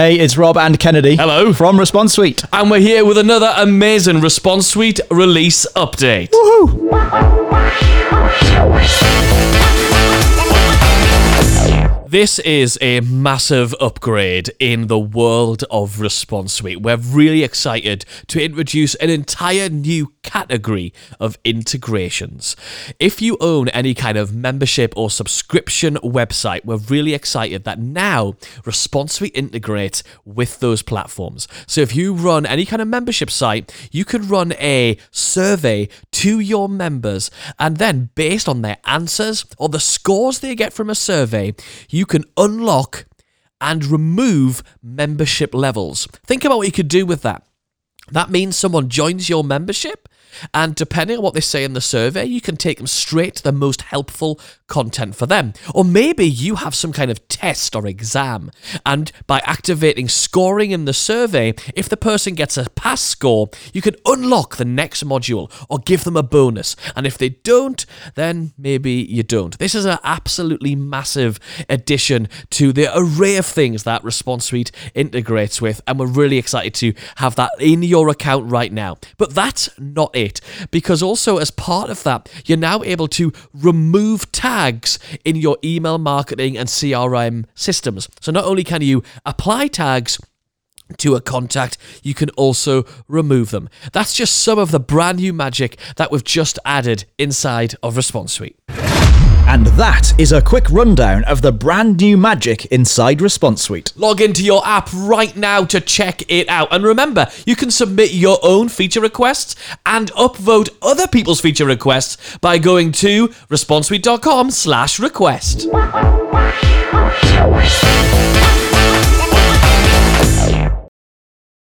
Hey, it's Rob and Kennedy. Hello. From Response Suite. And we're here with another amazing Response Suite release update. This is a massive upgrade in the world of Response Suite. We're really excited to introduce an entire new category of integrations. If you own any kind of membership or subscription website, we're really excited that now Response Suite integrates with those platforms. So if you run any kind of membership site, you could run a survey to your members, and then based on their answers or the scores they get from a survey, you can unlock and remove membership levels. Think about what you could do with that. That means someone joins your membership, and depending on what they say in the survey, you can take them straight to the most helpful content for them. Or maybe you have some kind of test or exam, and by activating scoring in the survey, if the person gets a pass score, you can unlock the next module or give them a bonus. And if they don't, then maybe you don't. This is an absolutely massive addition to the array of things that Response Suite integrates with, and we're really excited to have that in your account right now. But that's not it, because also as part of that, you're now able to remove tags in your email marketing and CRM systems. So not only can you apply tags, to a contact, you can also remove them. That's just some of the brand new magic that we've just added inside of Response Suite. That is a quick rundown of the brand new magic inside Response Suite. Log into your app right now to check it out. And remember, you can submit your own feature requests and upvote other people's feature requests by going to responsesuite.com slash request.